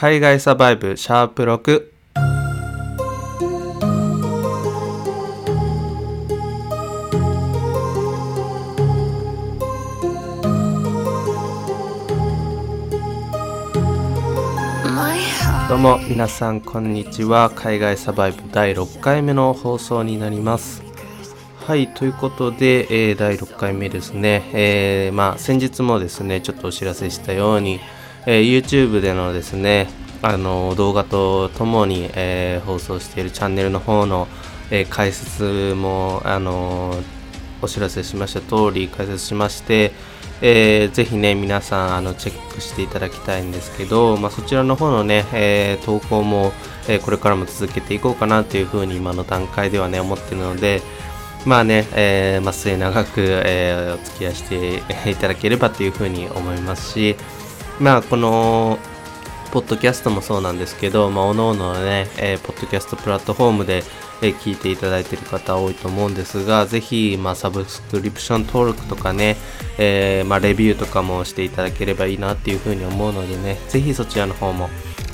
海外サバイブシャープ6どうも皆さんこんにちは。海外サバイブ第6回目の放送になります。はいということで、えー、第6回目ですね、えー、まあ先日もですねちょっとお知らせしたように、えー、YouTube でのですねあの動画とともに、え放送しているチャンネルの方の、え解説もあのお知らせしました通り解説しましてえー、ぜひね、皆さん、あの、チェックしていただきたいんですけど、まあ、そちらの方のね、えー、投稿も、えー、これからも続けていこうかなというふうに今の段階ではね、思っているので、まあね、えー、まあ、末長く、えー、お付き合いしていただければというふうに思いますし、まあ、この、ポッドキャストもそうなんですけど、まあ、おのおのね、えー、ポッドキャストプラットフォームで、えー、聞いていただいている方多いと思うんですが、ぜひ、まあ、サブスクリプション登録とかね、えー、まあ、レビューとかもしていただければいいなっていうふうに思うのでね、ぜひそちらの方も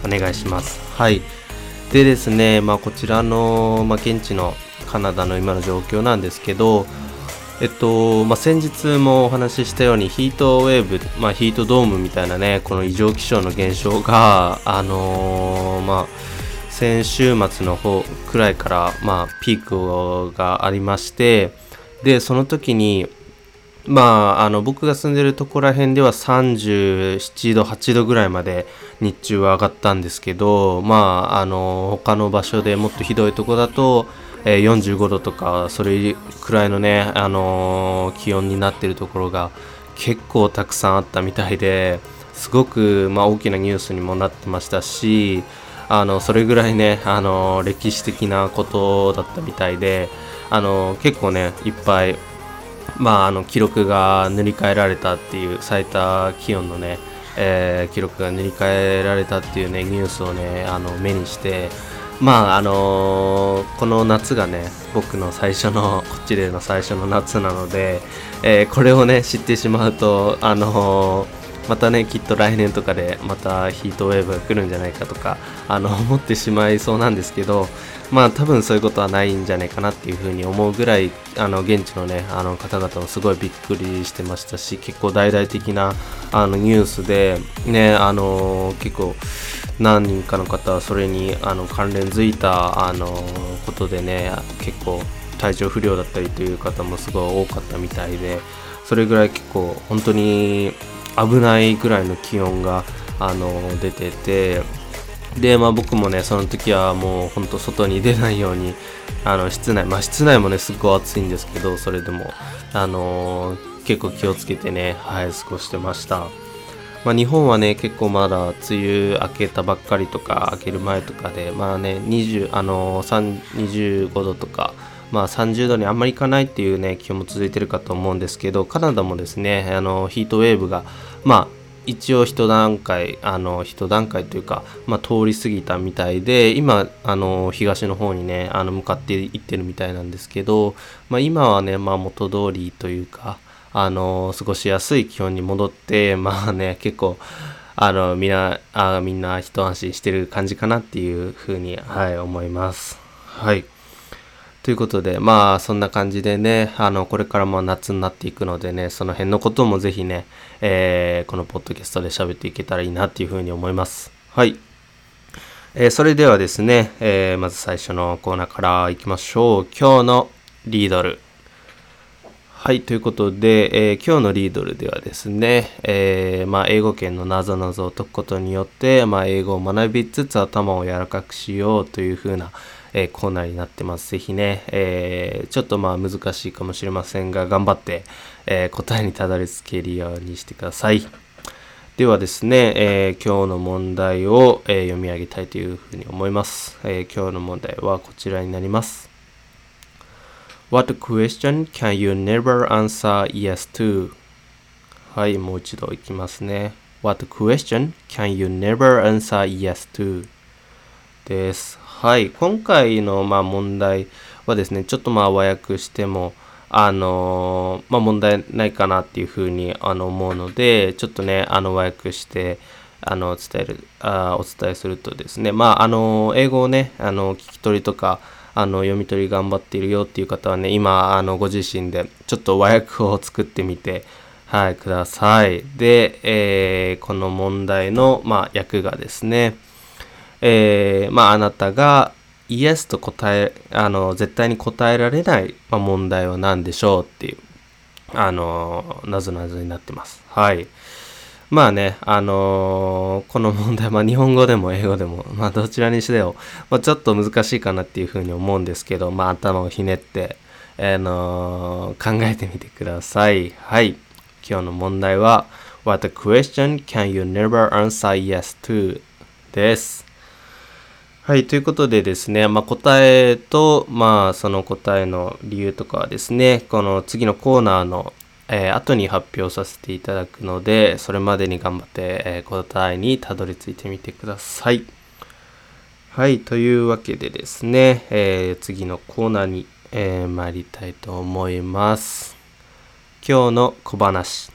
お願いします。はい。でですね、まあ、こちらの、まあ、現地のカナダの今の状況なんですけど、えっとまあ、先日もお話ししたようにヒートウェーブ、まあ、ヒートドームみたいなねこの異常気象の現象が、あのー、まあ、先週末の方くらいから、ま、ピークがありましてでその時にまあ、あの僕が住んでるところら辺では37度8度ぐらいまで日中は上がったんですけどまああの他の場所でもっとひどいところだと、え、45度とかそれくらいのね、あのー、気温になってるところが結構たくさんあったみたいですごく、まあ、大きなニュースにもなってましたしあのそれぐらいね、あの歴史的なことだったみたいで、あの結構ねいっぱい、まあ、あの記録が塗り替えられたっていう最多気温のね、え、記録が塗り替えられたっていうねニュースをねあの目にしてまああのー、この夏がね僕の最初のこっちでの最初の夏なので、えー、これをね知ってしまうとあのーまたねきっと来年とかでまたヒートウェーブが来るんじゃないかとかあの 思ってしまいそうなんですけどまあ多分そういうことはないんじゃないかなっていうふうに思うぐらいあの現地のねあの方々もすごいびっくりしてましたし結構大々的なあのニュースでねあの結構何人かの方はそれにあの関連づいたあのことでね結構体調不良だったりという方もすごい多かったみたいでそれぐらい結構本当に危ないぐらいの気温があの出ててで、まあ、僕もねその時はもうほんと外に出ないようにあの室内まあ室内もねすっごい暑いんですけどそれでもあの結構気をつけてねはい過ごしてました。まあ、日本はね結構まだ梅雨明けたばっかりとか明ける前とかでまあね20あの25度とかまあ、30度にあんまりいかないっていうね気温も続いてるかと思うんですけどカナダもですねあのヒートウェーブがまあ一応一段階あの一段階というか、まあ、通り過ぎたみたいで今あの東の方にねあの向かっていってるみたいなんですけど、まあ、今はね、まあ、元通りというかあの過ごしやすい気温に戻ってまあね結構あのみんなあみんな一安心してる感じかなっていうふうに、はい、思います。はいということで、まあ、そんな感じでね、あの、これからも夏になっていくのでね、その辺のこともぜひね、えー、このポッドキャストで喋っていけたらいいなっていうふうに思います。はい。えー、それではですね、えー、まず最初のコーナーからいきましょう。今日のリードル。はい、ということで、えー、今日のリードルではですね、えー、まあ、英語圏のなぞなぞを解くことによって、まあ、英語を学びつつ頭を柔らかくしようというふうな、えー、コーナーになってます。ぜひね、えー、ちょっとまあ難しいかもしれませんが、頑張って、えー、答えにたどり着けるようにしてください。ではですね、え今日の問題を、え読み上げたいというふうに思います、え今日の問題はこちらになります。What question can you never answer yes to? はい、もう一度いきますね。What question can you never answer yes to? です。はい、今回のまあ問題はですね、ちょっとまあ和訳しても、あのまあ問題ないかなっていうふうにあの思うので、ちょっとね、あの和訳して、あの伝えるあお伝えするとですねまああの英語をねあの聞き取りとかあの読み取り頑張っているよっていう方はね今あのご自身でちょっと和訳を作ってみてはいください。で、えー、この問題の、まあ、訳がですね、えー、まああなたがイエスと答えあの絶対に答えられない、まあ、問題は何でしょうっていうあのなぞなぞになってますはいまあね、あのー、この問題、まあ日本語でも英語でも、まあどちらにしても、まあ、ちょっと難しいかなっていうふうに思うんですけど、まあ頭をひねって、あのー、考えてみてください。はい。今日の問題は、What question can you never answer yes to? です。はい、ということでですね、まあ、答えと、まあ、その答えの理由とかはですね、この次のコーナーのえー、後に発表させていただくので、それまでに頑張って、えー、答えにたどり着いてみてください。はい、というわけでですね、えー、次のコーナーに、えー、参りたいと思います。今日の小話。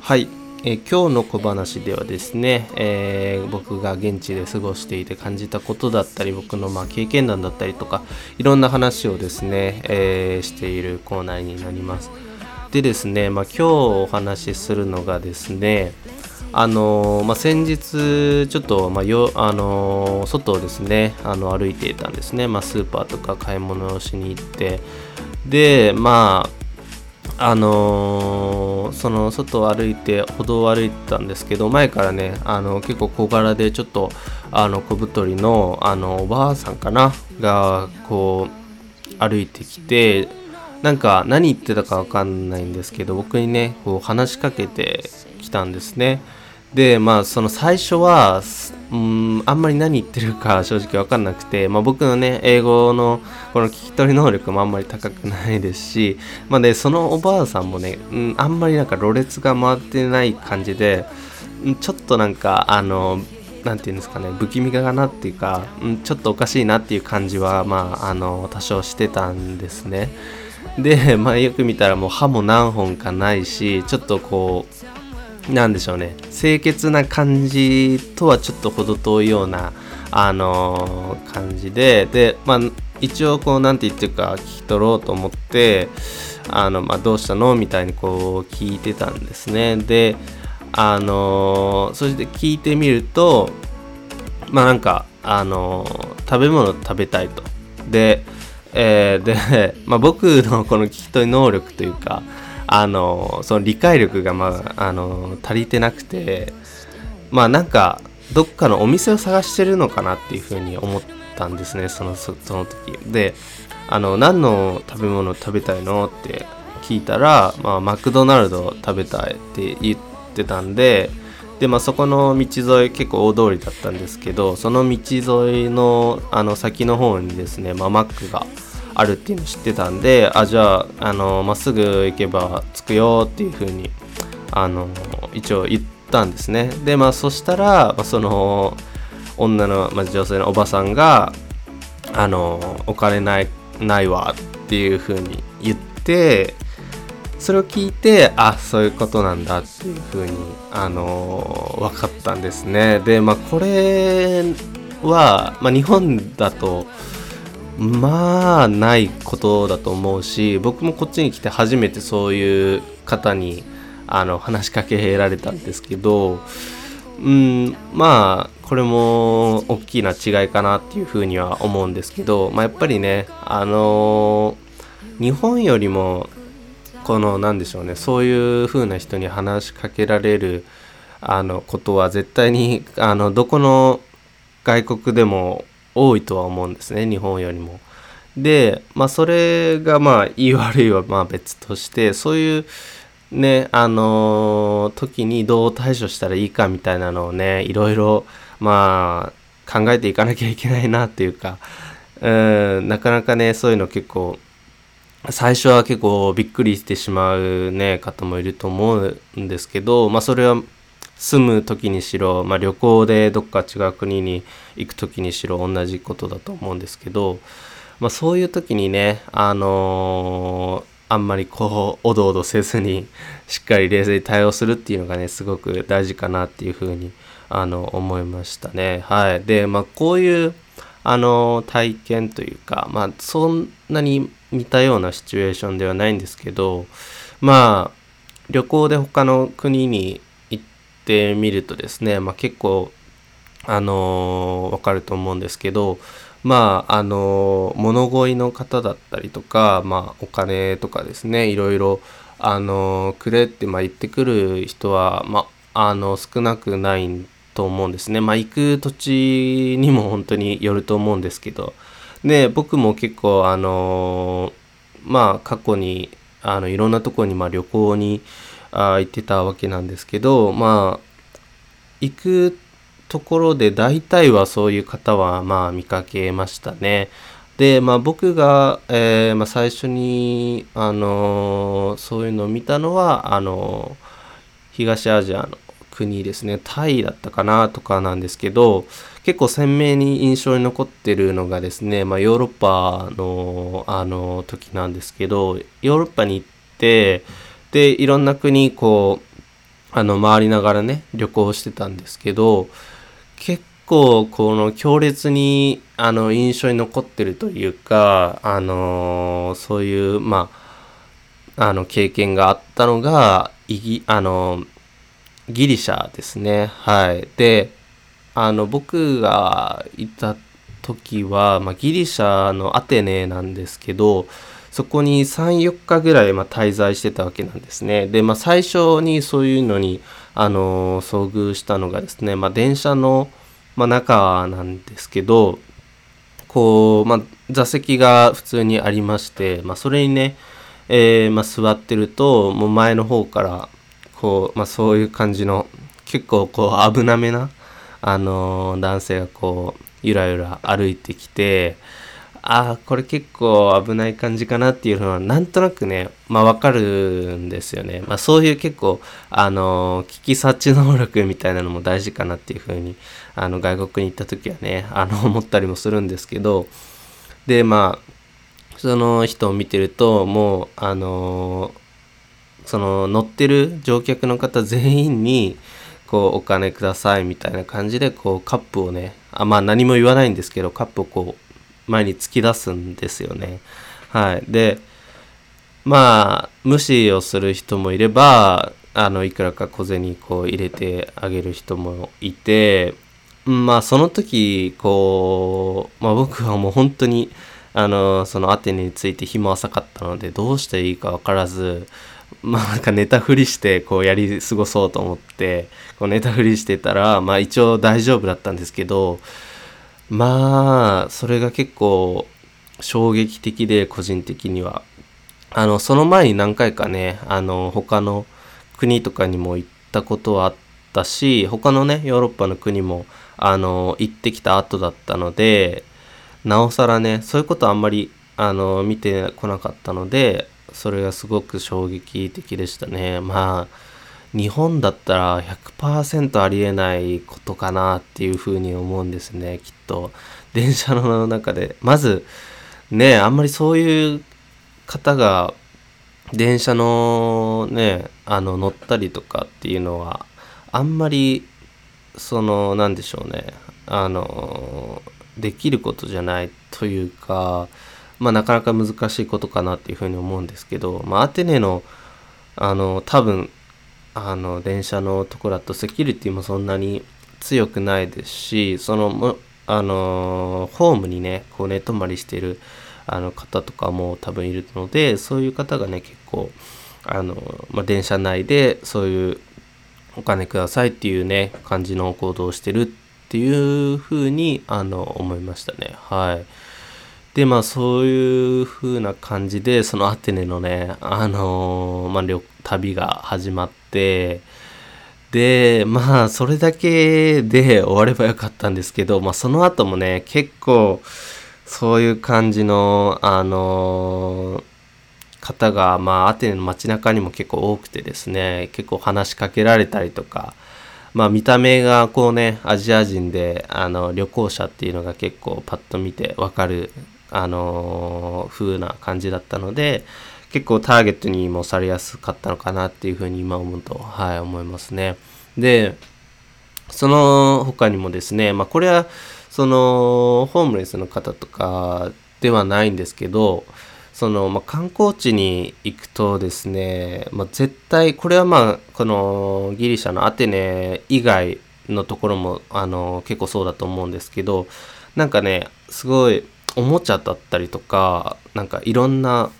はい、えー、今日の小話ではですね、えー、僕が現地で過ごしていて感じたことだったり僕のま経験談だったりとかいろんな話をですね、えー、しているコーナーになります。でですね、まあ、今日お話しするのがですねあのまあ、先日ちょっと、まあよあの外をですねあの歩いていたんですね、ま、スーパーとか買い物をしに行って。でまああのー、その外を歩いて歩道を歩いてたんですけど前からねあの結構小柄でちょっとあの小太りのあのおばあさんかながこう歩いてきてなんか何言ってたか分かんないんですけど僕にねこう話しかけてきたんですね。でまあその最初はうんあんまり何言ってるか正直分かんなくて、まあ、僕のね英語のこの聞き取り能力もあんまり高くないですし、まあね、そのおばあさんもね、うん、あんまりなんかろれつが回ってない感じでちょっとなんかあの何て言うんですかね不気味かなっていうか、うん、ちょっとおかしいなっていう感じはまああの多少してたんですね。で、まあ、よく見たらもう歯も何本かないしちょっとこうなんでしょうね。清潔な感じとはちょっと程遠いようなあのー、感じででまあ一応こうなんて言ってるか聞き取ろうと思ってあの、まあ、どうしたの？みたいにこう聞いてたんですね。であのー、そして聞いてみるとまあなんかあのー、食べ物食べたいと。でえー、で、まあ、僕のこの聞き取り能力というかあのその理解力が、まあ、あの足りてなくてまあなんかどっかのお店を探してるのかなっていうふうに思ったんですねそのその時。であの何の食べ物食べたいのって聞いたら、まあ、マクドナルド食べたいって言ってたんでで、まあ、そこの道沿い結構大通りだったんですけどその道沿いのあの先の方にですね、まあ、マックがあるっていうの知ってたんであじゃああのまっすぐ行けば着くよっていう風にあの一応言ったんですね。でまあそしたら、まあ、その女の、まあ、女性のおばさんがあのお金ないないわっていう風に言ってそれを聞いてあそういうことなんだっていう風にあの分かったんですね。でまあこれは、まあ、日本だとまあないことだと思うし僕もこっちに来て初めてそういう方にあの話しかけられたんですけどうんまあこれも大きな違いかなっていうふうには思うんですけど、まあ、やっぱりねあの日本よりもこの何でしょうねそういう風な人に話しかけられるあのことは絶対にあのどこの外国でも多いとは思うんですね日本よりも。でまあそれがまあいい悪いはまあ別としてそういうねあのー、時にどう対処したらいいかみたいなのをねいろいろまあ考えていかなきゃいけないなっていうかうんなかなかねそういうの結構最初は結構びっくりしてしまうね方もいると思うんですけどまあそれは住む時にしろ、まあ、旅行でどっか違う国に行く時にしろ同じことだと思うんですけど、まあ、そういう時にね、あのあんまりこうおどおどせずに しっかり冷静に対応するっていうのがねすごく大事かなっていうふうにあの思いましたね。はい、でまあこういうあの体験というかまあそんなに似たようなシチュエーションではないんですけどまあ旅行で他の国にってみるとですね、まあ、結構あのわかると思うんですけどまああの物乞いの方だったりとか、まあ、お金とかですねいろいろあのくれってまあ言ってくる人は、まあ、あの少なくないと思うんですね。まあ、行く土地にも本当によると思うんですけどで僕も結構あのまあ過去にあのいろんなところにまあ旅行にあ行ってたわけなんですけどまあ行くところで大体はそういう方はまあ見かけましたね。で、まあ、僕が、えーまあ、最初に、あのー、そういうのを見たのはあのー、東アジアの国ですねタイだったかなとかなんですけど結構鮮明に印象に残ってるのがですね、まあ、ヨーロッパのあの時なんですけどヨーロッパに行ってでいろんな国こうあの回りながらね旅行してたんですけど結構この強烈にあの印象に残ってるというかあのそういうまああの経験があったのがイギあのギリシャですね。はい。であの僕がいた時は、まあ、ギリシャのアテネなんですけどそこに34日ぐらいま滞在してたわけなんですね。で、まあ、最初にそういうのにあの遭遇したのがですね、まあ、電車のまあ、中なんですけどこう、まあ、座席が普通にありまして、まあ、それにね、えー、まあ、座ってるともう前の方からこう、まあ、そういう感じの結構こう危なめな、あのー、男性がこうゆらゆら歩いてきてああこれ結構危ない感じかなっていうのはなんとなくねまあわかるんですよね。まあそういう結構あの危機察知能力みたいなのも大事かなっていうふうにあの外国に行った時はねあの思ったりもするんですけどでまあその人を見てるともうあのその乗ってる乗客の方全員にこうお金くださいみたいな感じでこうカップをねあまあ何も言わないんですけどカップをこう前に突き出すんですよね。はい。で、まあ、無視をする人もいれば、あの、いくらか小銭こう入れてあげる人もいて、まあ、その時、こう、まあ僕はもう本当に、あの、そのアテネについて日も浅かったので、どうしていいか分からず、まあなんか寝たふりしてこうやり過ごそうと思ってこう寝たふりしてたらまあ一応大丈夫だったんですけどまあそれが結構衝撃的で個人的には。あのその前に何回かねあの他の国とかにも行ったことはあったし他のねヨーロッパの国もあの行ってきた後だったのでなおさらねそういうことあんまりあの見てこなかったのでそれがすごく衝撃的でしたね。まあ日本だったら100%ありえないことかなっていうふうに思うんですねきっと。電車の中で。まずねあんまりそういう方が電車のねあの乗ったりとかっていうのはあんまりその何でしょうねあのできることじゃないというかまあなかなか難しいことかなっていうふうに思うんですけど、まあ、アテネのあの多分あの電車のところだとセキュリティもそんなに強くないですしそのあのホームにねこう寝泊まりしてるあの方とかも多分いるのでそういう方がね結構あの、まあ、電車内でそういうお金くださいっていうね感じの行動をしてるっていうふうにあの思いましたねはい。でまあそういう風な感じでそのアテネのねあのー、まあ、旅が始まってでまあそれだけで終わればよかったんですけど、まあ、その後もね結構そういう感じのあの、方がまあアテネの街中にも結構多くてですね結構話しかけられたりとかまあ見た目がこうねアジア人であの旅行者っていうのが結構パッと見てわかるあの風な感じだったので結構ターゲットにもされやすかったのかなっていうふうに今思うと、はい、思いますね。で、その他にもですね、まあこれはそのホームレスの方とかではないんですけど、その、まあ、観光地に行くとですね、まあ、絶対、これはまあ、このギリシャのアテネ以外のところも、あの、結構そうだと思うんですけど、なんかね、すごい、おもちゃだったりとか、なんかいろんな、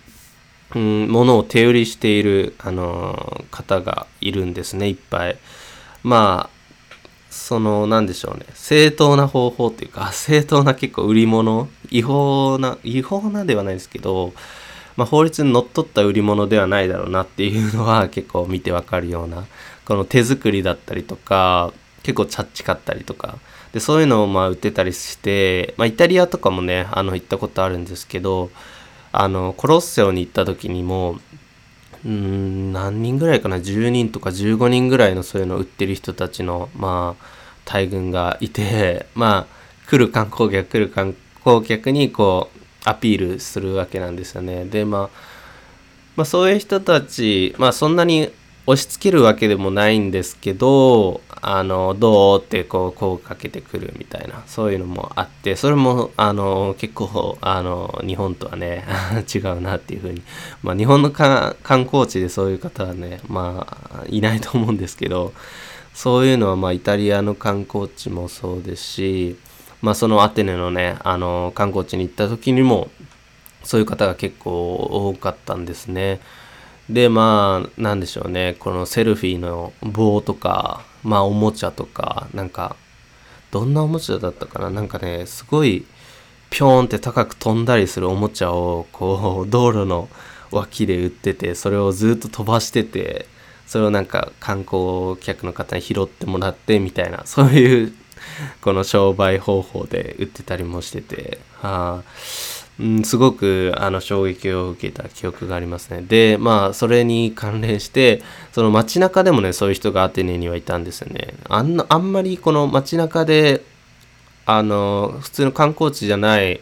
うん、ものを手売りしている、あの、方がいるんですね、いっぱい。まあ、その、なんでしょうね。正当な方法っていうか、正当な結構売り物、違法な、違法なではないですけど、まあ、法律にのっとった売り物ではないだろうなっていうのは 結構見てわかるような、この手作りだったりとか、結構チャッチかったりとか、で、そういうのをまあ売ってたりして、まあ、イタリアとかもね、あの、行ったことあるんですけど、あの、コロッセオに行った時にも、うん、何人ぐらいかな、10人とか15人ぐらいのそういうのを売ってる人たちの、まあ、大群がいて、まあ、来る観光客、来る観光客にこう、アピールするわけなんですよね。で、まあ、まあ、そういう人たち、まあ、そんなに押し付けるわけでもないんですけど、あの、どうってこう、声かけてくるみたいな、そういうのもあって、それも、あの、結構、あの、日本とはね、違うなっていうふうに。まあ、日本の観光地でそういう方はね、まあ、いないと思うんですけど、そういうのは、まあ、イタリアの観光地もそうですし、まあ、そのアテネのね、あの、観光地に行った時にも、そういう方が結構多かったんですね。で、まあ、なんでしょうね、このセルフィーの棒とか、まあおもちゃとか、なんか、どんなおもちゃだったかな。なんかね、すごい、ぴょーんって高く飛んだりするおもちゃを、こう、道路の脇で売ってて、それをずっと飛ばしてて、それをなんか観光客の方に拾ってもらってみたいな、そういう、この商売方法で売ってたりもしてて、はあ、うん、すごくあの衝撃を受けた記憶がありますね。で、まあ、それに関連して、その街中でもね、そういう人がアテネにはいたんですよね。あん、あんまりこの街中で、あの、普通の観光地じゃない、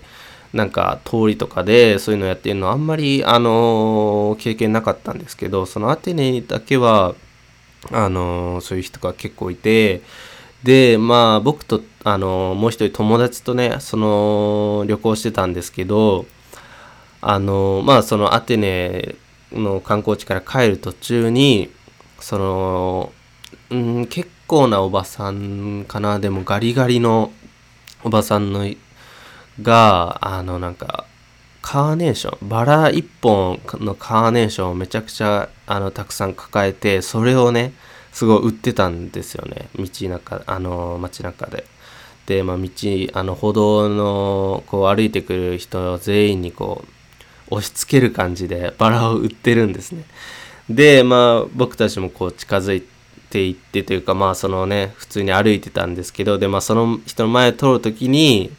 なんか通りとかでそういうのやってるのあんまり、あの、経験なかったんですけど、そのアテネだけは、あの、そういう人が結構いて、で、まあ僕と、あの、もう一人友達とね、その旅行してたんですけど、あの、まあそのアテネの観光地から帰る途中に、その、うん、結構なおばさんかな、でもガリガリのおばさんのが、あのなんか、カーネーション、バラ一本のカーネーションをめちゃくちゃあのたくさん抱えて、それをね、すごい売ってたんですよね道中あの街中で。で、まあ、道あの歩道のこう歩いてくる人全員にこう押し付ける感じでバラを売ってるんですね。でまあ僕たちもこう近づいていってというかまあそのね普通に歩いてたんですけどでまあその人の前を通る時に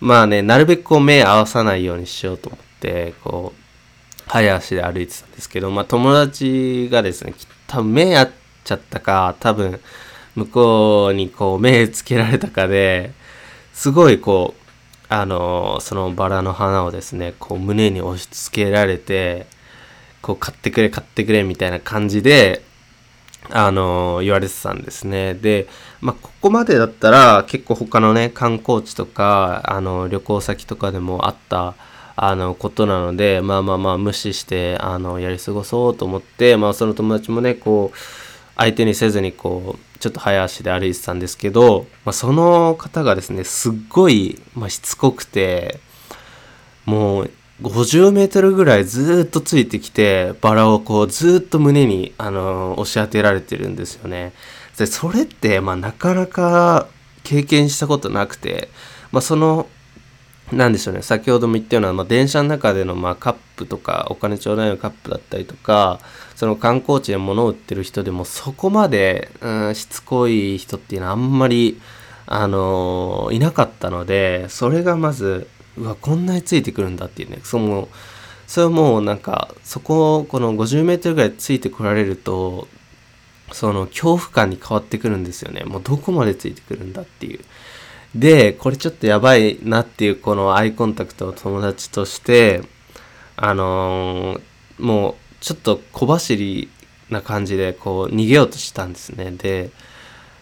まあねなるべくこう目合わさないようにしようと思ってこう早足で歩いてたんですけどまあ友達がですね多分目合っちゃったか、多分、向こうにこう目つけられたかで、すごいこう、あの、そのバラの花をですね、こう胸に押し付けられて、こう買ってくれ買ってくれみたいな感じで、あの、言われてたんですね。で、まあ、ここまでだったら結構他のね、観光地とか、あの、旅行先とかでもあった、あの、ことなので、まあまあまあ無視して、あの、やり過ごそうと思って、まあその友達もね、こう、相手にせずにこうちょっと早足で歩いてたんですけど、まあ、その方がですねすっごい、まあ、しつこくてもう50メートルぐらいずっとついてきてバラをこうずっと胸にあの押し当てられてるんですよね。でそれって、まあ、なかなか経験したことなくて、まあ、そのなんでしょうね。先ほども言ったような、まあ、電車の中での、まあ、カップとかお金ちょうだいのカップだったりとかその観光地で物を売ってる人でもそこまで、うん、しつこい人っていうのはあんまり、あのー、いなかったのでそれがまずうわこんなについてくるんだっていうね。そのそれはもうなんかそこをこの 50m ぐらいついてこられるとその恐怖感に変わってくるんですよね。もうどこまでついてくるんだっていう。で、これちょっとやばいなっていうこのアイコンタクトを友達として、あのー、もうちょっと小走りな感じでこう逃げようとしたんですね。で、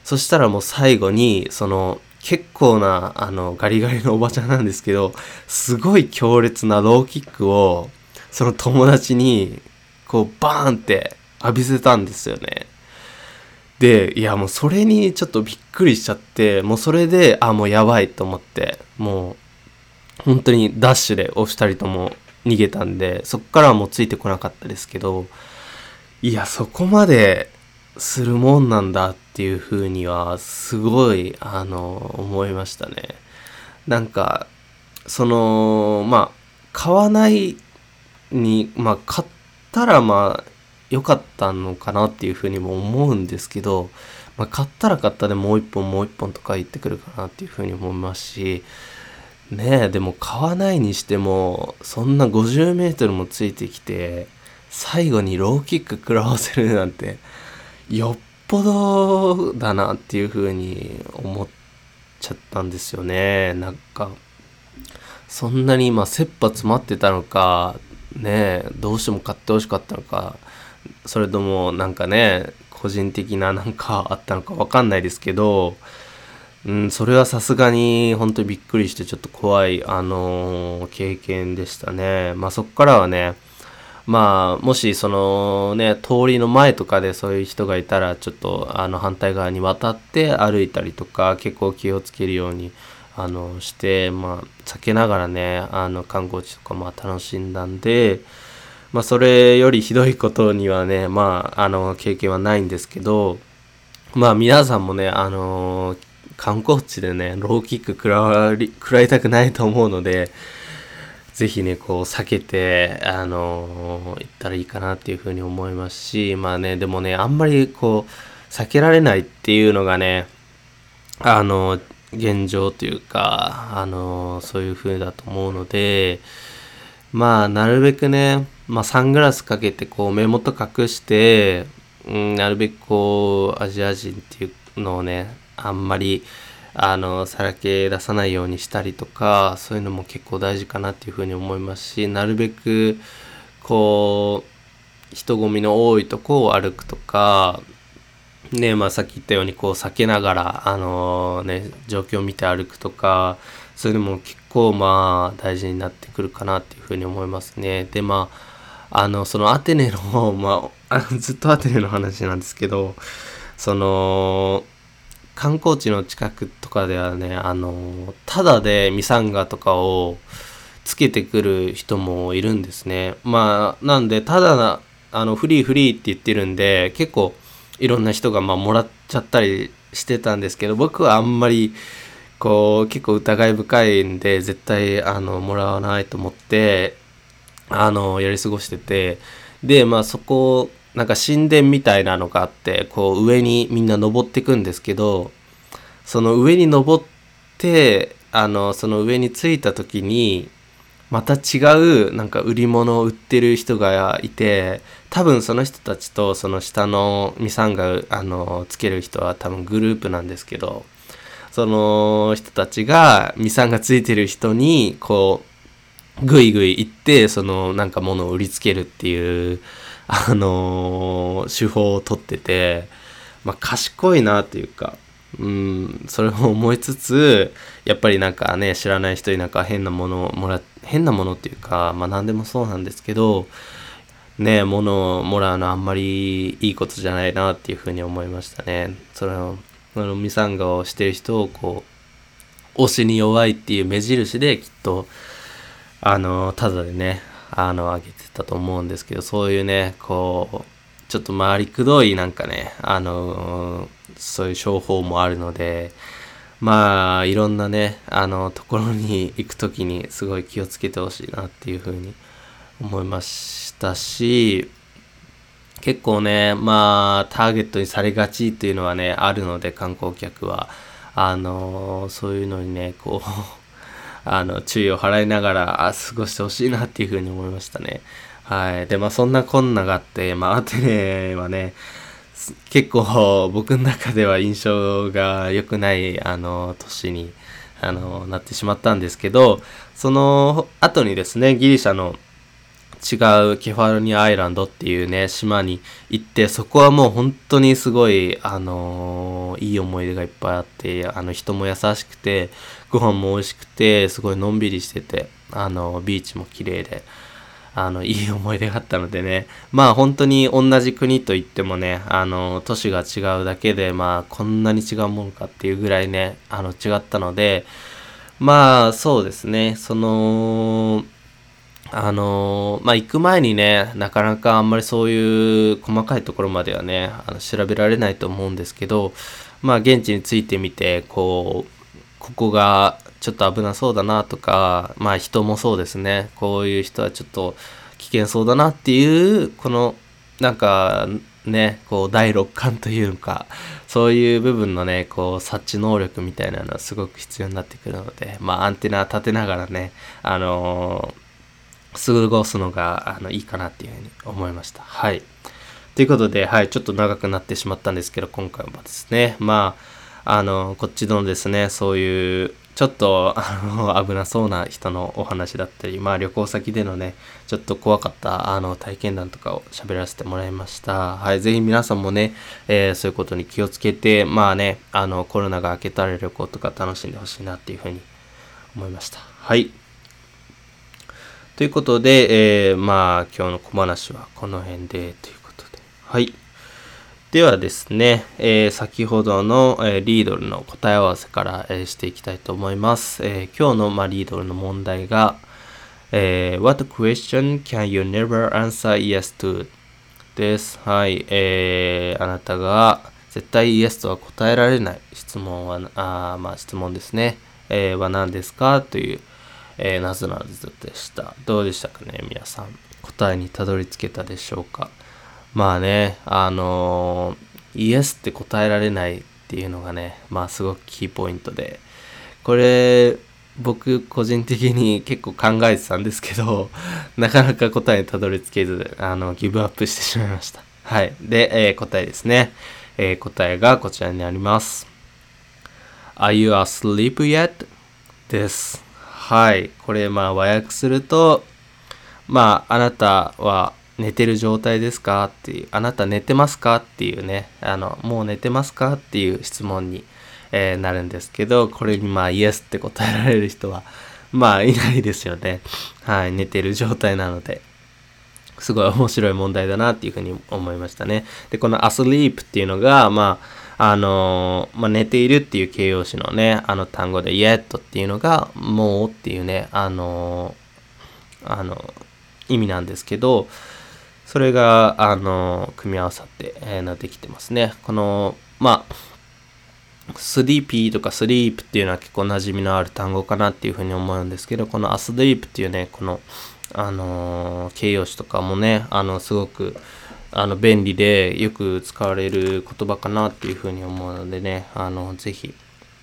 そしたらもう最後に、その結構なあのガリガリのおばちゃんなんですけど、すごい強烈なローキックをその友達にこうバーンって浴びせたんですよね。で、いやもうそれにちょっとびっくりしちゃって、もうそれで、あ、もうやばいと思って、もう本当にダッシュでお二人とも逃げたんで、そっからはもうついてこなかったですけど、いや、そこまでするもんなんだっていうふうには、すごい、あの、思いましたね。なんか、その、まあ、買わないに、まあ、買ったらまあ、良かったのかなっていうふうにも思うんですけど、まあ、買ったら買ったでもう一本もう一本とか言ってくるかなっていうふうに思いますし、ねえ、でも買わないにしても、そんな50メートルもついてきて、最後にローキック食らわせるなんて、よっぽどだなっていう風に思っちゃったんですよね。なんか、そんなに今、切羽詰まってたのか、ねえ、どうしても買ってほしかったのか、それともなんかね、個人的ななんかあったのかわかんないですけど、うん、それはさすがに本当にびっくりしてちょっと怖い、あのー、経験でしたね。まあそっからはね、まあもしそのね、通りの前とかでそういう人がいたらちょっとあの反対側に渡って歩いたりとか結構気をつけるようにあのして、まあ避けながらね、あの観光地とかまあ楽しんだんで、まあそれよりひどいことにはね、まああの経験はないんですけど、まあ皆さんもね、あのー観光地でね、ローキック食らわり食らいたくないと思うので、ぜひね、こう避けて、あのー、行ったらいいかなっていうふうに思いますし、まあね、でもね、あんまりこう、避けられないっていうのがね、あのー、現状というか、あの、そういう風だと思うので、まあ、なるべくね、まあ、サングラスかけて、こう、目元隠して、うん、なるべくこう、アジア人っていうのをね、あんまりあのさらけ出さないようにしたりとかそういうのも結構大事かなっていうふうに思いますしなるべくこう人混みの多いとこを歩くとかねまあさっき言ったようにこう避けながらあのね状況を見て歩くとかそういうのも結構まあ大事になってくるかなっていうふうに思いますね。でまああのそのアテネのま あずっとアテネの話なんですけどその観光地の近くとかではね、あの、ただでミサンガとかをつけてくる人もいるんですね。まあ、なんで、ただな、あの、フリーフリーって言ってるんで、結構いろんな人がまあもらっちゃったりしてたんですけど、僕はあんまり、こう、結構疑い深いんで、絶対、あの、もらわないと思って、あの、やり過ごしてて、で、まあそこなんか神殿みたいなのがあってこう上にみんな登っていくんですけどその上に登ってあのその上に着いた時にまた違うなんか売り物を売ってる人がいて多分その人たちとその下のミサンがあのつける人は多分グループなんですけどその人たちがミサンがついてる人にこうグイグイ行ってそのなんか物を売りつけるっていう あのー、手法をとってて、まあ、賢いなっていうか、うん、それを思いつつ、やっぱりなんかね、知らない人になんか変なものをもら、変なものっていうか、まあ何でもそうなんですけど、ね、物をもらうのあんまりいいことじゃないなっていうふうに思いましたね。それを、そのミサンガをしてる人をこう、推しに弱いっていう目印できっと、あの、ただでね、あの、あげてたと思うんですけど、そういうね、こう、ちょっと回りくどいなんかね、あの、そういう商法もあるので、まあ、いろんなね、あの、ところに行くときにすごい気をつけてほしいなっていうふうに思いましたし、結構ね、まあ、ターゲットにされがちっていうのはね、あるので、観光客は。あの、そういうのにね、こうあの、注意を払いながら、あ、過ごしてほしいなっていうふうに思いましたね。はい。で、まあそんなこんながあって、まあアテネはね、結構僕の中では印象が良くない、あの、年に、あの、なってしまったんですけど、その後にですね、ギリシャの違うケファルニアアイランドっていうね、島に行って、そこはもう本当にすごい、あのー、いい思い出がいっぱいあって、あの人も優しくて、ご飯も美味しくて、すごいのんびりしてて、あの、ビーチも綺麗で、あの、いい思い出があったのでね、まあ本当に同じ国といってもね、あの、都市が違うだけで、まあこんなに違うもんかっていうぐらいね、あの違ったので、まあそうですね、その、あのまあ、行く前にね、なかなかあんまりそういう細かいところまではね、あの調べられないと思うんですけど、まあ、現地についてみて、こう、ここがちょっと危なそうだなとか、まあ人もそうですね、こういう人はちょっと危険そうだなっていう、この、なんか、ね、こう第六感というか、そういう部分のね、こう察知能力みたいなのはすごく必要になってくるので、まあアンテナ立てながらね、あのー過ごすのがあのいいかなっていうふうに思いました。はい。ということで、はい、ちょっと長くなってしまったんですけど、今回はですね、まあ、あの、こっちのですね、そういう、ちょっと、あの、危なそうな人のお話だったり、まあ、旅行先でのね、ちょっと怖かった、あの、体験談とかを喋らせてもらいました。はい、ぜひ皆さんもね、えー、そういうことに気をつけて、まあね、あの、コロナが明けたら旅行とか楽しんでほしいなっていうふうに思いました。はい。ということで、えー、まあ、今日の小話はこの辺でということで。はい。ではですね、えー、先ほどの、えー、リードルの答え合わせから、えー、していきたいと思います。え今日の、まあ、リードルの問題が、え What question can you never answer yes to? です。はい。えーあなたが絶対イエスとは答えられない質問は、あまあ質問ですね。えは何ですか？という、えー、なぞなぞでした。どうでしたかね、皆さん。答えにたどり着けたでしょうか。まあね、あのー、イエスって答えられないっていうのがね、まあすごくキーポイントで、これ、僕個人的に結構考えてたんですけど、なかなか答えにたどり着けず、あの、ギブアップしてしまいました。はい。で、えー、答えですね。えー、答えがこちらになります。Are you asleep yet? です。はい。これ、まあ、和訳すると、まあ、あなたは寝てる状態ですか？っていう、あなた寝てますか？っていうね、あの、もう寝てますか？っていう質問に、えー、なるんですけど、これにまあ、イエスって答えられる人は、まあ、いないですよね。はい。寝てる状態なので。すごい面白い問題だなっていうふうに思いましたね。で、この asleep っていうのが、まあ、あのまあ、寝ているっていう形容詞のね、あの単語で yet っていうのが、もうっていうね、あのあの、意味なんですけど、それが、あの組み合わさって、えー、なってきてますね。この、まあ、sleepy とか sleep っていうのは結構馴染みのある単語かなっていうふうに思うんですけど、この asleep っていうね、この、あの形容詞とかもね、あの、すごく、あの便利でよく使われる言葉かなっていうふうに思うのでねあのぜひ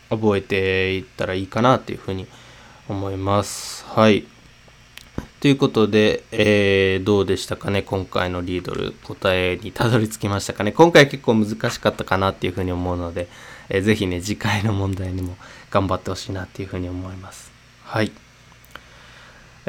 覚えていったらいいかなっていうふうに思います。はい。ということで、えー、どうでしたかね？今回のリードル答えにたどり着きましたかね？今回結構難しかったかなっていうふうに思うので、えー、ぜひね次回の問題にも頑張ってほしいなっていうふうに思います。はい。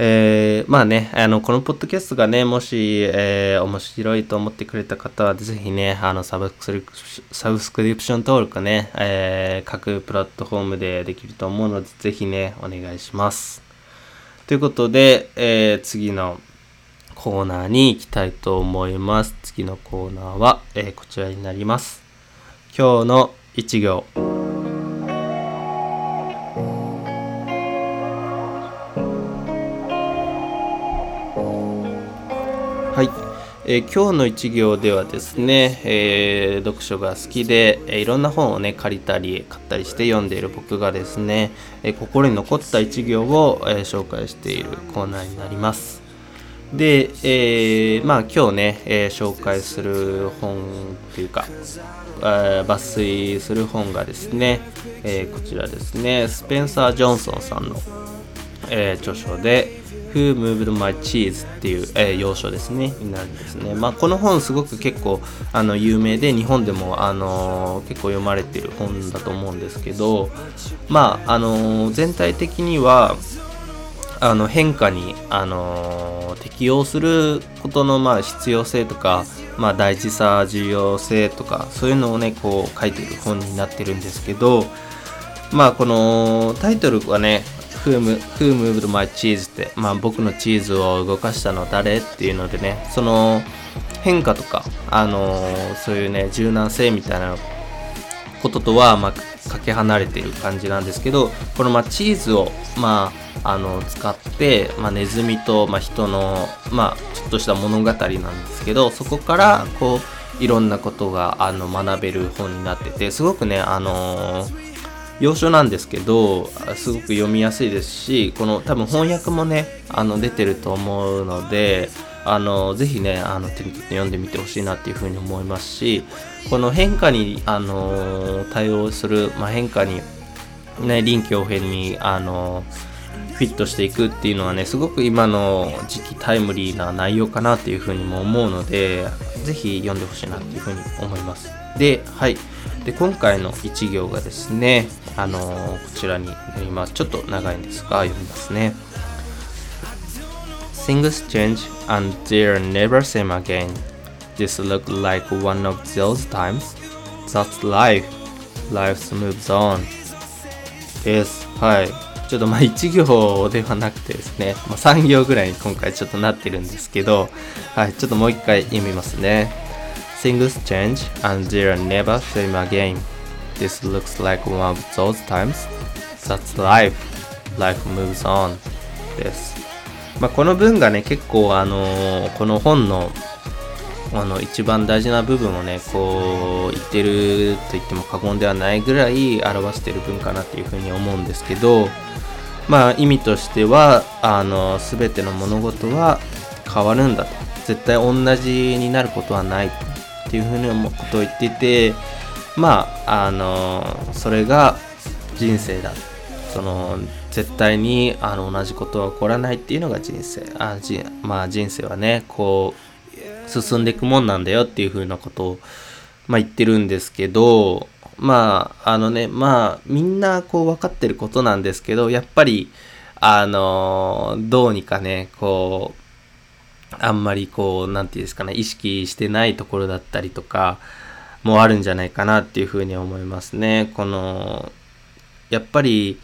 えー、まあね、あの、このポッドキャストがね、もし、えー、面白いと思ってくれた方は、ぜひね、あの、サブスクリプサブスクリプション登録ね、えー、各プラットフォームでできると思うので、ぜひね、お願いします。ということで、え、次のコーナーに行きたいと思います。次のコーナーは、え、こちらになります。今日の一行。え、今日の一行ではですね、えー、読書が好きで、え、いろんな本をね借りたり買ったりして読んでいる僕がですね、え心に残った一行を、え紹介しているコーナーになります。で、えまあ今日ね、え紹介する本というか、え抜粋する本がですね、えこちらですねスペンサー・ジョンソンさんの、え著書で、Who Moved My Cheese っていう、えー、要所ですね、になるんですね。まあ、この本すごく結構あの有名で、日本でも、あのー、結構読まれてる本だと思うんですけど、まあ、あのー、全体的には、あの変化に、あの適応することのまあ必要性とか、まあ、大事さ重要性とかそういうのをねこう書いてる本になってるんですけどまあこのタイトルはね Who, Who moved my cheese って、まあ、僕のチーズを動かしたの誰っていうのでねその変化とか、あのそういうね柔軟性みたいなこととは、まあ、かけ離れている感じなんですけどこの、まあ、チーズを、まあ、あの使って、まあ、ネズミと、まあ、人の、まあ、ちょっとした物語なんですけどそこからこういろんなことがあの学べる本になっててすごくねあのー要所なんですけどすごく読みやすいですしこの多分翻訳もねあの出てると思うのであのぜひねあの手に取って読んでみてほしいなっていうふうに思いますしこの変化にあの対応する、まあ、変化にね臨機応変にあのフィットしていくっていうのはねすごく今の時期タイムリーな内容かなっていうふうにも思うのでぜひ読んでほしいなっていうふうに思います。ではい。で今回の1行がですねあのー、こちらになります。ちょっと長いんですが読みますね。Things change and they're never same again. This look like one of those times That's life Life moves on. ですはいちょっとまあ1行ではなくてですね、まあ、3行ぐらいに今回ちょっとなってるんですけど、はい、ちょっともう一回読みますね。Things change and they're never same again. This looks like one of those times. That's life. Life moves on. です。まあ、この文がね、結構あのー、この本のあの一番大事な部分をね、こう言ってると言っても過言ではないぐらい表してる文かなっていうふうに思うんですけど、まあ意味としては、あの、すべての物事は変わるんだと。絶対同じになることはない。っていうふうなことを言っていてまああのそれが人生だその絶対にあの同じことは起こらないっていうのが人生あじまあ人生はねこう進んでいくもんなんだよっていうふうなことを、まあ、言ってるんですけどまああのねまあみんなこう分かってることなんですけどやっぱりあのどうにかねこうあんまりこう、なんていうんですかね、意識してないところだったりとか、もあるんじゃないかなっていうふうに思いますね。この、やっぱり、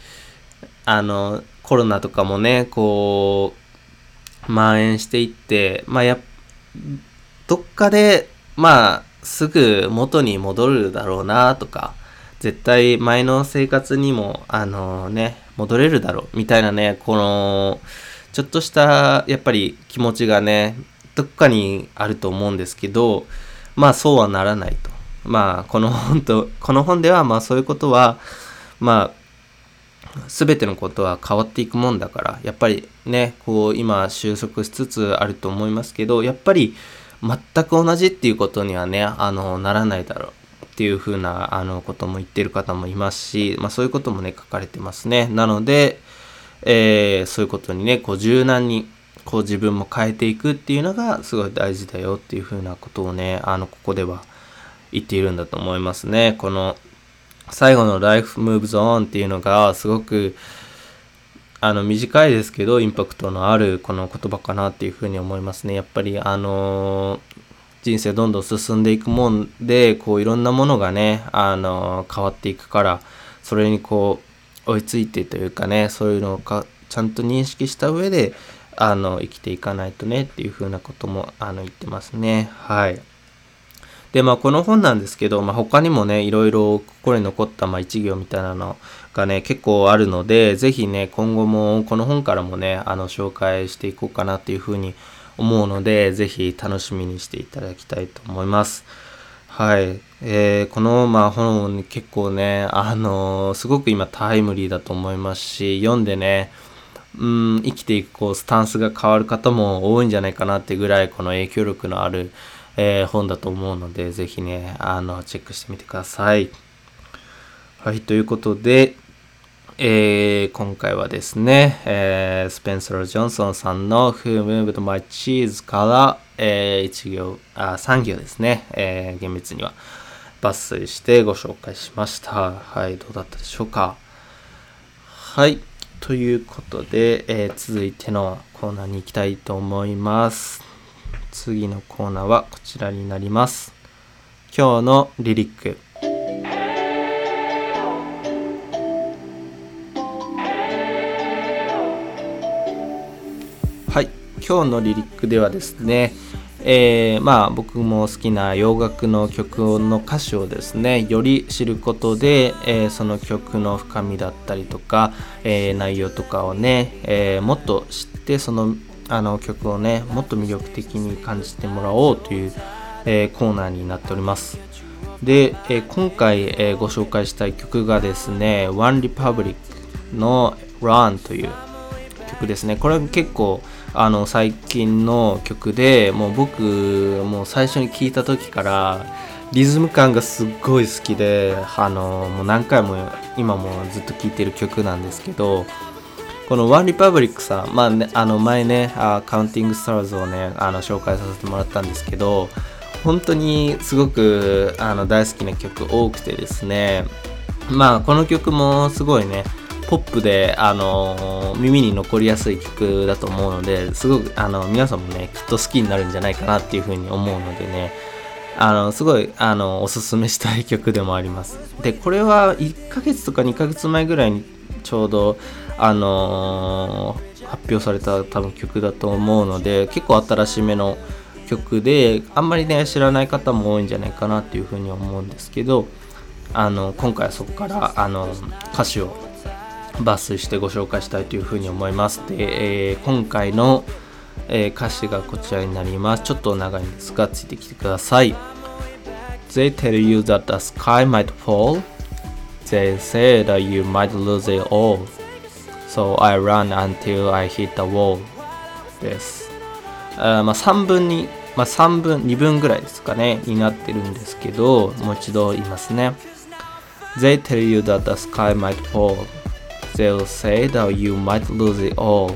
あの、コロナとかもね、こう、蔓延していって、まあや、どっかで、まあ、すぐ元に戻るだろうなとか、絶対前の生活にも、あのね、戻れるだろう、みたいなね、この、ちょっとしたやっぱり気持ちがねどっかにあると思うんですけどまあそうはならないと。まあこの本とこの本ではまあそういうことはまあ全てのことは変わっていくもんだからやっぱりねこう今収束しつつあると思いますけどやっぱり全く同じっていうことにはねあのならないだろうっていう風なあのことも言ってる方もいますし、まあ、そういうこともね書かれてますねなのでえー、そういうことにね、こう柔軟に、こう自分も変えていくっていうのがすごい大事だよっていうふうなことをね、あの、ここでは言っているんだと思いますね。この、最後の Life Moves On っていうのがすごく、あの、短いですけど、インパクトのあるこの言葉かなっていうふうに思いますね。やっぱり、あの、人生どんどん進んでいくもんで、こういろんなものがね、あの、変わっていくから、それにこう、追いついてというかねそういうのをかちゃんと認識した上であの生きていかないとねっていうふうなこともあの言ってますねはいでまあこの本なんですけど、まあ、他にもねいろいろ心に残ったまあ一行みたいなのがね結構あるので是非ね今後もこの本からもねあの紹介していこうかなっていうふうに思うので是非楽しみにしていただきたいと思いますはい。えー、この、まあ、本結構ね、あのー、すごく今タイムリーだと思いますし、読んでね、うん、生きていくこうスタンスが変わる方も多いんじゃないかなってぐらい、この影響力のある、えー、本だと思うので、ぜひね、あの、チェックしてみてください。はい、ということで、えー、今回はですね、えー、スペンサー・ジョンソンさんの Who Moved My Cheese から、えー、1行、あ、3行ですね、えー、厳密には抜粋してご紹介しました。はい、どうだったでしょうか。はい、ということで、えー、続いてのコーナーに行きたいと思います。次のコーナーはこちらになります。今日のリリック。はい、今日のリリックではですね、えー、まあ僕も好きな洋楽の曲の歌詞をですねより知ることで、えー、その曲の深みだったりとか、えー、内容とかをね、えもっと知ってそのあの曲をねもっと魅力的に感じてもらおうという、えコーナーになっております。で、え今回、えご紹介したい曲がですね One Republic の Run という曲ですね。これは結構あの最近の曲でもう僕もう最初に聴いた時からリズム感がすっごい好きであのもう何回も今もずっと聴いてる曲なんですけどこのワンリパブリックさん、まあね、あの前ねあカウンティングスターズをねあの紹介させてもらったんですけど本当にすごくあの大好きな曲多くてですねまあこの曲もすごいねポップで、あの、耳に残りやすい曲だと思うのですごく、あの皆さんもねきっと好きになるんじゃないかなっていうふうに思うのでねあのすごいあのおすすめしたい曲でもあります。でこれは1ヶ月とか2ヶ月前ぐらいにちょうどあのー、発表された多分曲だと思うので結構新しめの曲であんまりね知らない方も多いんじゃないかなっていうふうに思うんですけどあの今回はそこからあの歌詞を抜粋してご紹介したいというふうに思います。で、えー、今回の、えー、歌詞がこちらになります。ちょっと長いんですが、ついてきてください。They tell you that the sky might fall. They say that you might lose it all. So I run until I hit the wall. です。あまあ、3分に、まあ、3分、2分ぐらいですかね、になってるんですけど、もう一度言いますね。They tell you that the sky might fall. They'll say that you might lose it all.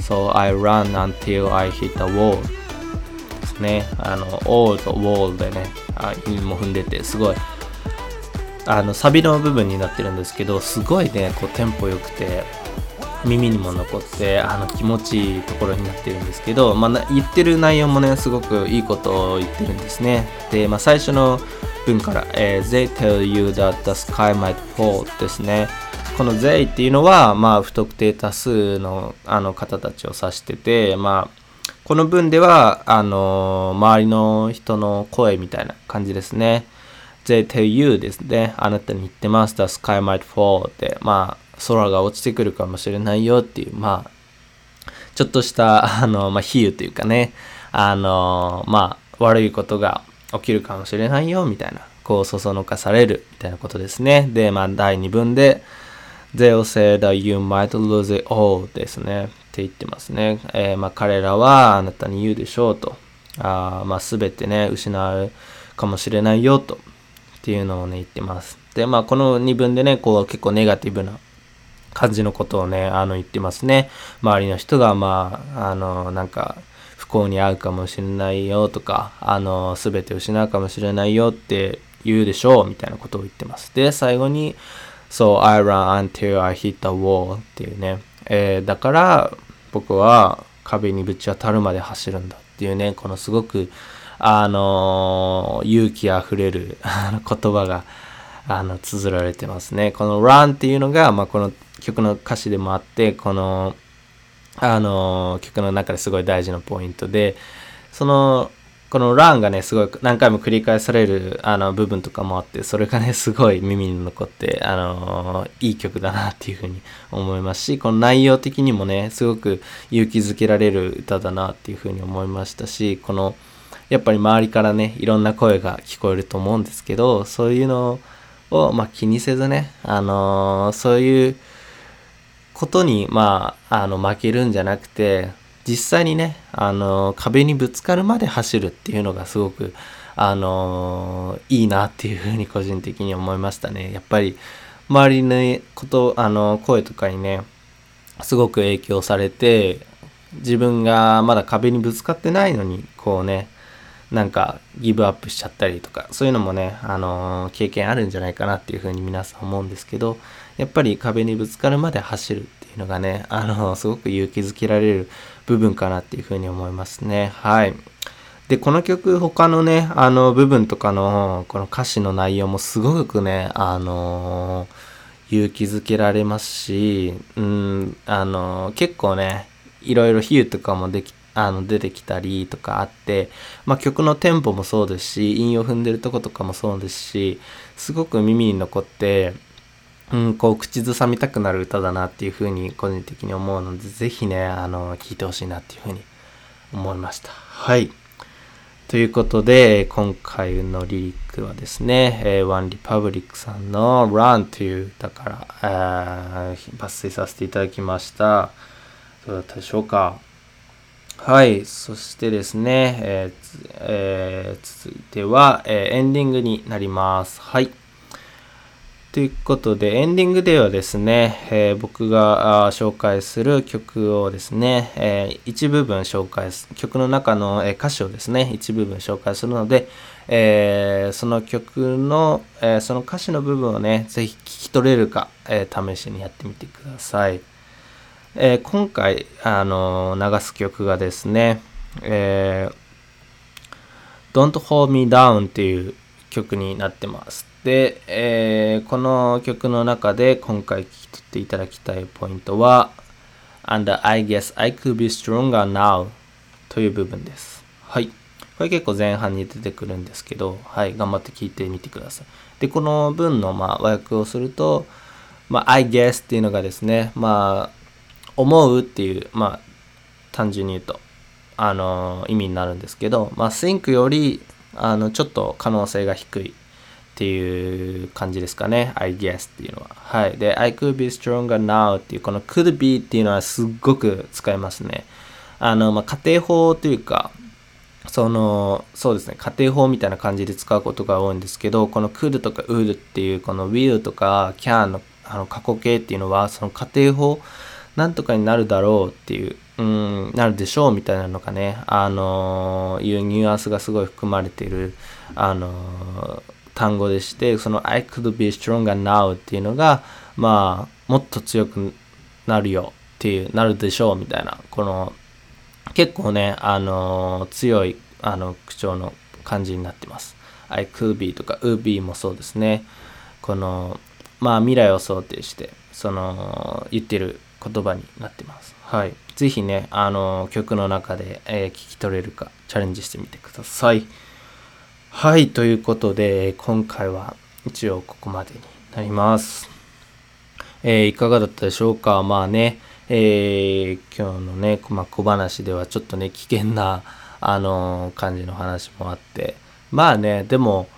So I run until I hit the wall. ですね。あの、all と wall でね、あ意味も踏んでて、すごい、あの、サビの部分になってるんですけど、すごいね、こう、テンポ良くて、耳にも残ってあの気持ちいいところになってるんですけど、まあ、言ってる内容もねすごくいいことを言ってるんですねで、まあ、最初の文から、えー、They tell you that the sky might fall ですねこの税っていうのは、まあ、不特定多数のあの方たちを指してて、まあ、この文では、あの周りの人の声みたいな感じですね。They tell you ですね。あなたに言ってます。The sky might fall って、まあ、空が落ちてくるかもしれないよっていう、まあ、ちょっとした、あの、まあ、比喩というかね、あのまあ、悪いことが起きるかもしれないよみたいな、こう、そそのかされるみたいなことですね。で、まあ、第2文で、They'll say that you might lose it all ですね。って言ってますね。えー、まあ、彼らはあなたに言うでしょうと。あまあ、全てね、失うかもしれないよと。っていうのをね、言ってます。で、まあ、この2文でね、こう結構ネガティブな感じのことをね、あの言ってますね。周りの人が、まあ、あの、なんか、不幸に遭うかもしれないよとか、あの、全て失うかもしれないよって言うでしょうみたいなことを言ってます。で、最後に、So I run until I hit the wall っていうね。えー、だから僕は壁にぶち当たるまで走るんだっていうね、このすごく、あのー、勇気あふれる言葉が、あの、綴られてますね。この run っていうのが、まあ、この曲の歌詞でもあって、この、あの、曲の中ですごい大事なポイントで、その、このランがね、すごい何回も繰り返されるあの部分とかもあって、それがね、すごい耳に残って、あの、いい曲だなっていうふうに思いますし、この内容的にもね、すごく勇気づけられる歌だなっていうふうに思いましたし、この、やっぱり周りからね、いろんな声が聞こえると思うんですけど、そういうのを、まあ、気にせずね、あのー、そういうことに、まあ、あの、負けるんじゃなくて、実際にね、あの、壁にぶつかるまで走るっていうのがすごく、あの、いいなっていうふうに個人的に思いましたね。やっぱり、周りのこと、あの、声とかにね、すごく影響されて、自分がまだ壁にぶつかってないのに、こうね、なんかギブアップしちゃったりとかそういうのもね、あの経験あるんじゃないかなっていうふうに皆さん思うんですけどやっぱり壁にぶつかるまで走るっていうのがね、あのすごく勇気づけられる部分かなっていうふうに思いますね。はい。で、この曲、他のね、あの部分とかの、この歌詞の内容もすごくね、あの勇気づけられますし、うん、あの結構ね、いろいろ比喩とかもできあの出てきたりとかあって、まあ、曲のテンポもそうですし韻を踏んでるとことかもそうですしすごく耳に残って、うん、こう口ずさみたくなる歌だなっていうふうに個人的に思うので是非ねあの聴いてほしいなっていうふうに思いました。はいということで、今回のリリックはですね、えー、ワンリパブリックさんの Run という歌から、抜粋させていただきました。どうだったでしょうか？はい。そしてですね、えーえー、続いては、えー、エンディングになります。はい。ということで、エンディングではですね、えー、僕が紹介する曲をですね、え、一部分紹介す、曲の中の、え歌詞をですね、一部分紹介するので、え、その曲の、えその歌詞の部分をね、ぜひ聞き取れるか、え試しにやってみてください。え今回、あの流す曲がですね、え Don't Hold Me Down っていう曲になってます。で、えー、この曲の中で今回聞き取っていただきたいポイントは And I guess I could be stronger now という部分です。はい。これ結構前半に出てくるんですけど、はい。頑張って聞いてみてください。で、この文のまあ和訳をすると、まあ、I guess っていうのがですね、まあ、思うっていう、まあ、単純に言うと、あのー、意味になるんですけど、まあ、think より、あの、ちょっと可能性が低いっていう感じですかね。I guess っていうのは。はい。で、I could be stronger now っていうこの could be っていうのはすっごく使えますね。あの、まあ、家庭法というか、その、そうですね、家庭法みたいな感じで使うことが多いんですけど、この could とか would っていうこの will とか can のあの過去形っていうのは、その家庭法、なんとかになるだろうっていう、うん、なるでしょうみたいなのがね、あのー、いうニュアンスがすごい含まれている、あのー単語でして、その I could be stronger now っていうのが、まあ、もっと強くなるよっていう、なるでしょうみたいな、この、結構ね、あの強い、あの、口調の感じになってます。I could be とか would be もそうですね。この、まあ、未来を想定して、その、言ってる言葉になってます。はい。ぜひね、あの、曲の中で、えー、聞き取れるかチャレンジしてみてください。はい、ということで、今回は一応ここまでになります。えー、いかがだったでしょうか？まあね、えー、今日のね、まあ、小話ではちょっとね、危険な、あのー、感じの話もあって、まあね、でも、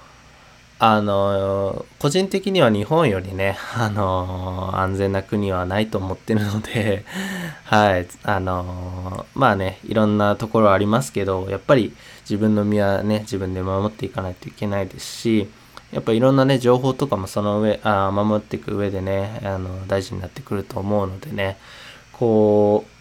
あの個人的には日本よりね、あの安全な国はないと思ってるので はい、あのまあね、いろんなところありますけど、やっぱり自分の身はね、自分で守っていかないといけないですし、やっぱいろんなね、情報とかもその上、あ守っていく上でね、あの、大事になってくると思うのでね、こう、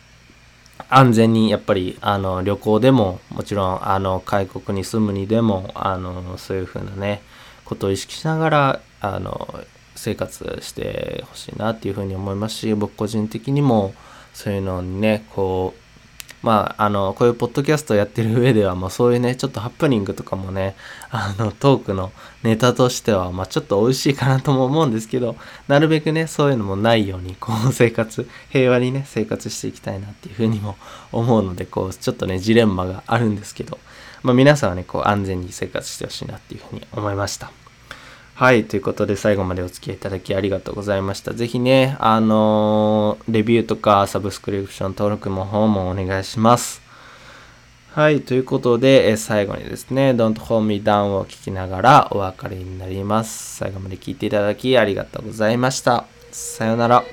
安全にやっぱりあの旅行でももちろんあの外国に住むにでもあのそういう風なねことを意識しながらあの生活してほしいなっていうふうに思いますし僕個人的にもそういうのにねこうまあ、あの、こういうポッドキャストやってる上では、まあそういうね、ちょっとハプニングとかもね、あの、トークのネタとしては、まあちょっと美味しいかなとも思うんですけど、なるべくね、そういうのもないように、こう生活、平和にね、生活していきたいなっていうふうにも思うので、こう、ちょっとね、ジレンマがあるんですけど、まあ皆さんはね、こう、安全に生活してほしいなっていうふうに思いました。はい。ということで、最後までお付き合いいただきありがとうございました。ぜひね、あのー、レビューとかサブスクリプション登録も方もお願いします。はい。ということで、え最後にですね、Don't Hold Me Down を聞きながらお別れになります。最後まで聞いていただきありがとうございました。さようなら。